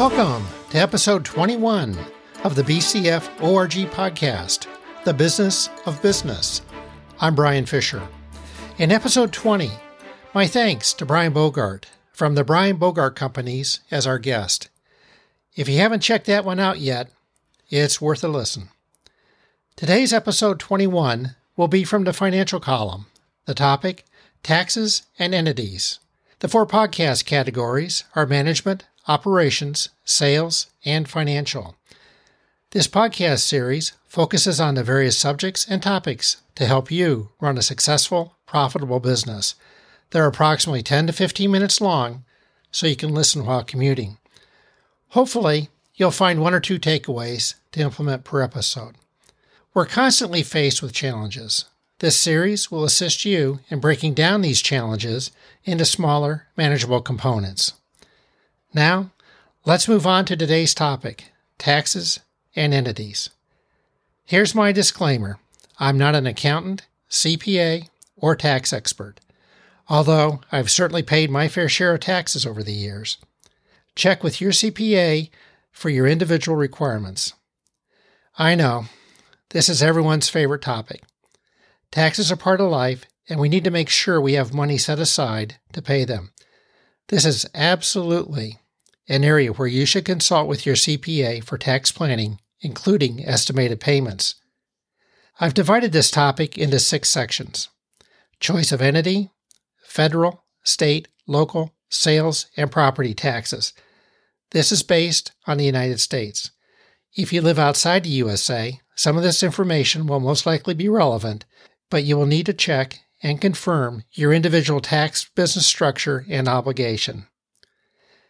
Welcome to episode 21 of the BCF ORG podcast, The Business of Business. I'm Brian Fisher. In episode 20, my thanks to Brian Bogart from the Brian Bogart Companies as our guest. If you haven't checked that one out yet, it's worth a listen. Today's episode 21 will be from the financial column. The topic Taxes and Entities. The four podcast categories are management, operations, sales, and financial. This podcast series focuses on the various subjects and topics to help you run a successful, profitable business. They're approximately 10 to 15 minutes long, so you can listen while commuting. Hopefully, you'll find one or two takeaways to implement per episode. We're constantly faced with challenges. This series will assist you in breaking down these challenges into smaller, manageable components. Now, let's move on to today's topic taxes and entities. Here's my disclaimer I'm not an accountant, CPA, or tax expert, although I've certainly paid my fair share of taxes over the years. Check with your CPA for your individual requirements. I know, this is everyone's favorite topic. Taxes are part of life, and we need to make sure we have money set aside to pay them. This is absolutely an area where you should consult with your CPA for tax planning, including estimated payments. I've divided this topic into six sections choice of entity, federal, state, local, sales, and property taxes. This is based on the United States. If you live outside the USA, some of this information will most likely be relevant, but you will need to check and confirm your individual tax business structure and obligation.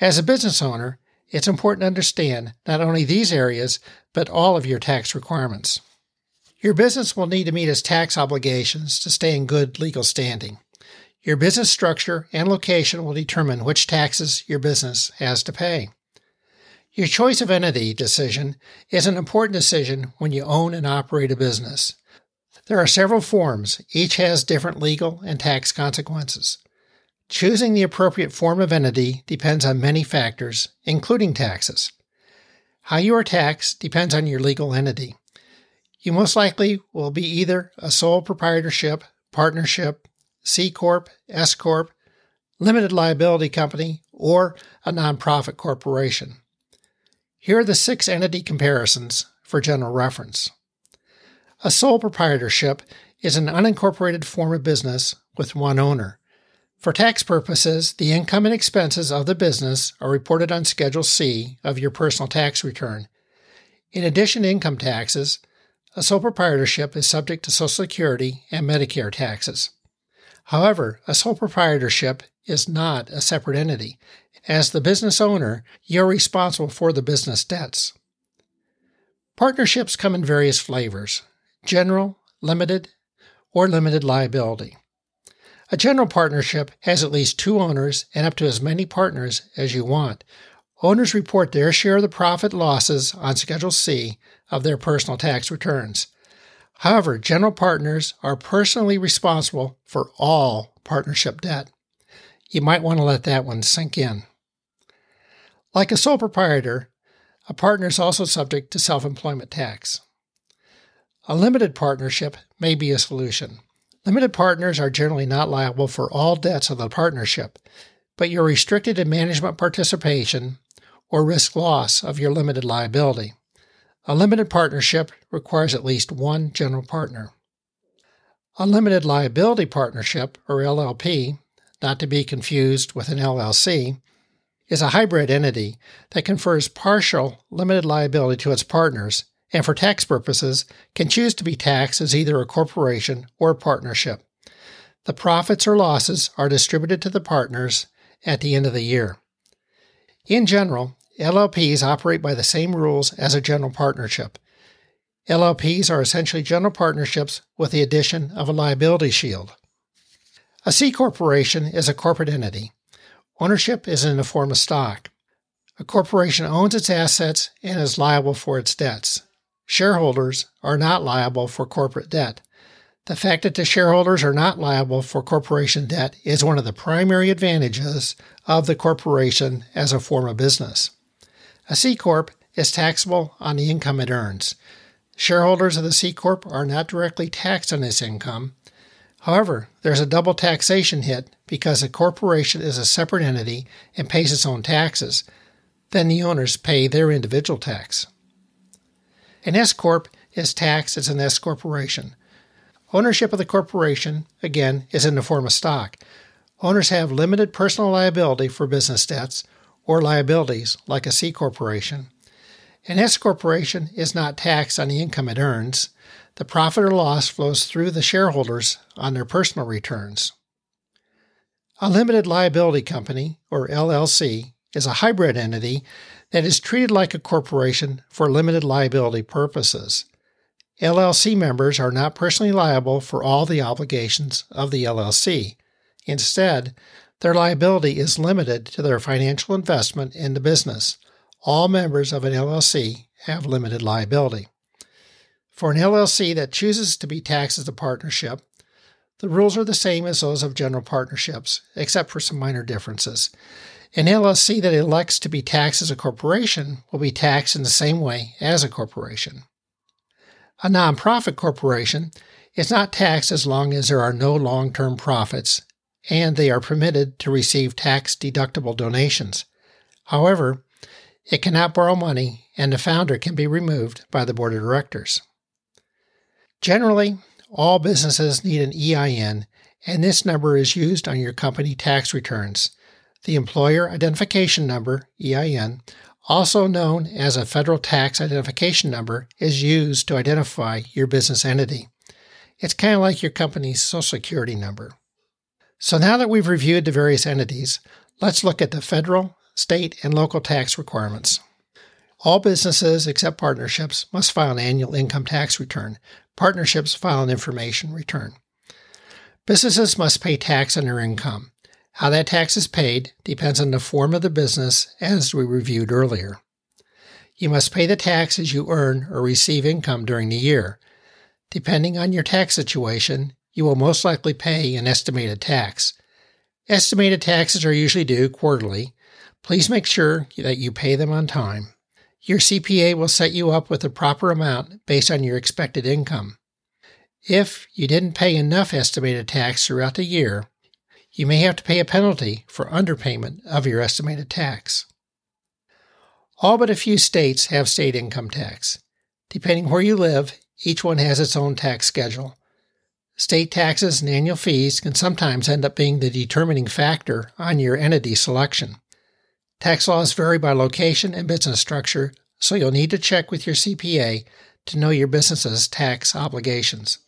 As a business owner, it's important to understand not only these areas, but all of your tax requirements. Your business will need to meet its tax obligations to stay in good legal standing. Your business structure and location will determine which taxes your business has to pay. Your choice of entity decision is an important decision when you own and operate a business. There are several forms, each has different legal and tax consequences. Choosing the appropriate form of entity depends on many factors, including taxes. How you are taxed depends on your legal entity. You most likely will be either a sole proprietorship, partnership, C Corp, S Corp, limited liability company, or a nonprofit corporation. Here are the six entity comparisons for general reference. A sole proprietorship is an unincorporated form of business with one owner. For tax purposes, the income and expenses of the business are reported on Schedule C of your personal tax return. In addition to income taxes, a sole proprietorship is subject to Social Security and Medicare taxes. However, a sole proprietorship is not a separate entity. As the business owner, you're responsible for the business debts. Partnerships come in various flavors general, limited, or limited liability. A general partnership has at least two owners and up to as many partners as you want. Owners report their share of the profit losses on Schedule C of their personal tax returns. However, general partners are personally responsible for all partnership debt. You might want to let that one sink in. Like a sole proprietor, a partner is also subject to self employment tax. A limited partnership may be a solution. Limited partners are generally not liable for all debts of the partnership, but you're restricted in management participation or risk loss of your limited liability. A limited partnership requires at least one general partner. A limited liability partnership, or LLP, not to be confused with an LLC, is a hybrid entity that confers partial limited liability to its partners and for tax purposes can choose to be taxed as either a corporation or a partnership. The profits or losses are distributed to the partners at the end of the year. In general, LLPs operate by the same rules as a general partnership. LLPs are essentially general partnerships with the addition of a liability shield. A C corporation is a corporate entity. Ownership is in the form of stock. A corporation owns its assets and is liable for its debts shareholders are not liable for corporate debt. The fact that the shareholders are not liable for corporation debt is one of the primary advantages of the corporation as a form of business. A C Corp is taxable on the income it earns. Shareholders of the C Corp are not directly taxed on this income. However, there's a double taxation hit because a corporation is a separate entity and pays its own taxes. Then the owners pay their individual tax. An S Corp is taxed as an S corporation. Ownership of the corporation, again, is in the form of stock. Owners have limited personal liability for business debts or liabilities like a C corporation. An S corporation is not taxed on the income it earns. The profit or loss flows through the shareholders on their personal returns. A limited liability company, or LLC, is a hybrid entity that is treated like a corporation for limited liability purposes. LLC members are not personally liable for all the obligations of the LLC. Instead, their liability is limited to their financial investment in the business. All members of an LLC have limited liability. For an LLC that chooses to be taxed as a partnership, the rules are the same as those of general partnerships, except for some minor differences. An LLC that elects to be taxed as a corporation will be taxed in the same way as a corporation. A nonprofit corporation is not taxed as long as there are no long term profits and they are permitted to receive tax deductible donations. However, it cannot borrow money and the founder can be removed by the board of directors. Generally, all businesses need an EIN, and this number is used on your company tax returns. The Employer Identification Number, EIN, also known as a Federal Tax Identification Number, is used to identify your business entity. It's kind of like your company's Social Security number. So now that we've reviewed the various entities, let's look at the federal, state, and local tax requirements. All businesses except partnerships must file an annual income tax return. Partnerships file an information return. Businesses must pay tax on their income. How that tax is paid depends on the form of the business, as we reviewed earlier. You must pay the tax as you earn or receive income during the year. Depending on your tax situation, you will most likely pay an estimated tax. Estimated taxes are usually due quarterly. Please make sure that you pay them on time. Your CPA will set you up with the proper amount based on your expected income. If you didn't pay enough estimated tax throughout the year, you may have to pay a penalty for underpayment of your estimated tax. All but a few states have state income tax. Depending where you live, each one has its own tax schedule. State taxes and annual fees can sometimes end up being the determining factor on your entity selection. Tax laws vary by location and business structure, so you'll need to check with your CPA to know your business's tax obligations.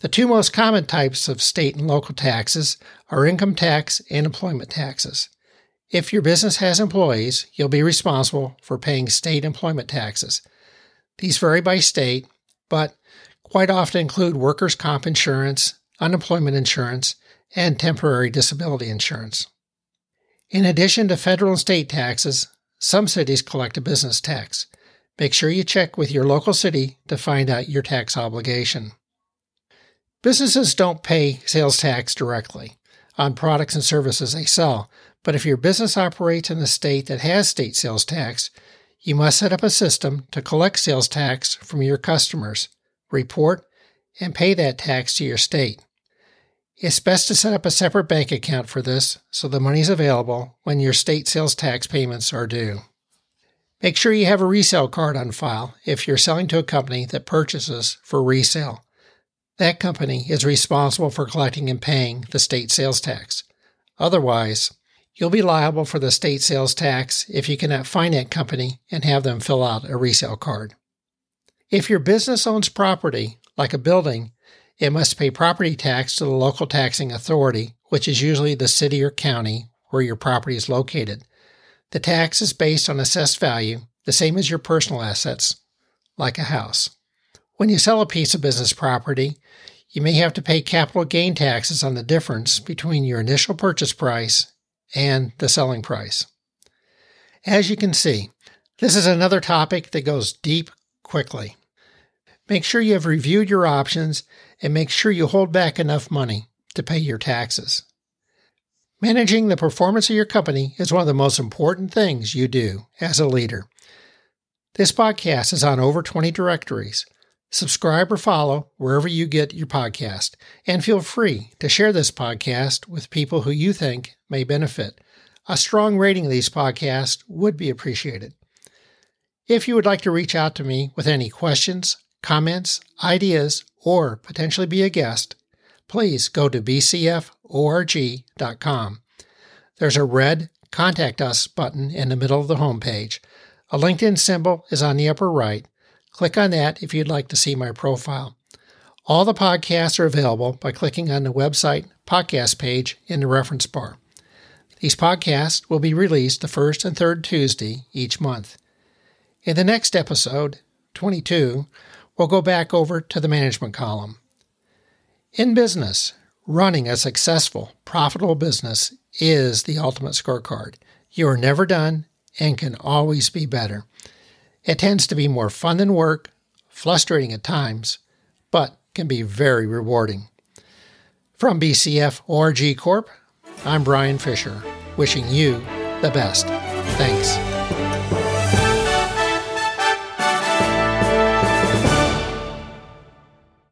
The two most common types of state and local taxes are income tax and employment taxes. If your business has employees, you'll be responsible for paying state employment taxes. These vary by state, but quite often include workers' comp insurance, unemployment insurance, and temporary disability insurance. In addition to federal and state taxes, some cities collect a business tax. Make sure you check with your local city to find out your tax obligation. Businesses don't pay sales tax directly on products and services they sell, but if your business operates in a state that has state sales tax, you must set up a system to collect sales tax from your customers, report, and pay that tax to your state. It's best to set up a separate bank account for this so the money is available when your state sales tax payments are due. Make sure you have a resale card on file if you're selling to a company that purchases for resale. That company is responsible for collecting and paying the state sales tax. Otherwise, you'll be liable for the state sales tax if you cannot find that company and have them fill out a resale card. If your business owns property, like a building, it must pay property tax to the local taxing authority, which is usually the city or county where your property is located. The tax is based on assessed value, the same as your personal assets, like a house. When you sell a piece of business property, you may have to pay capital gain taxes on the difference between your initial purchase price and the selling price. As you can see, this is another topic that goes deep quickly. Make sure you have reviewed your options and make sure you hold back enough money to pay your taxes. Managing the performance of your company is one of the most important things you do as a leader. This podcast is on over 20 directories. Subscribe or follow wherever you get your podcast, and feel free to share this podcast with people who you think may benefit. A strong rating of these podcasts would be appreciated. If you would like to reach out to me with any questions, comments, ideas, or potentially be a guest, please go to bcforg.com. There's a red Contact Us button in the middle of the homepage. A LinkedIn symbol is on the upper right. Click on that if you'd like to see my profile. All the podcasts are available by clicking on the website podcast page in the reference bar. These podcasts will be released the first and third Tuesday each month. In the next episode, 22, we'll go back over to the management column. In business, running a successful, profitable business is the ultimate scorecard. You are never done and can always be better. It tends to be more fun than work, frustrating at times, but can be very rewarding. From BCF ORG Corp, I'm Brian Fisher, wishing you the best. Thanks.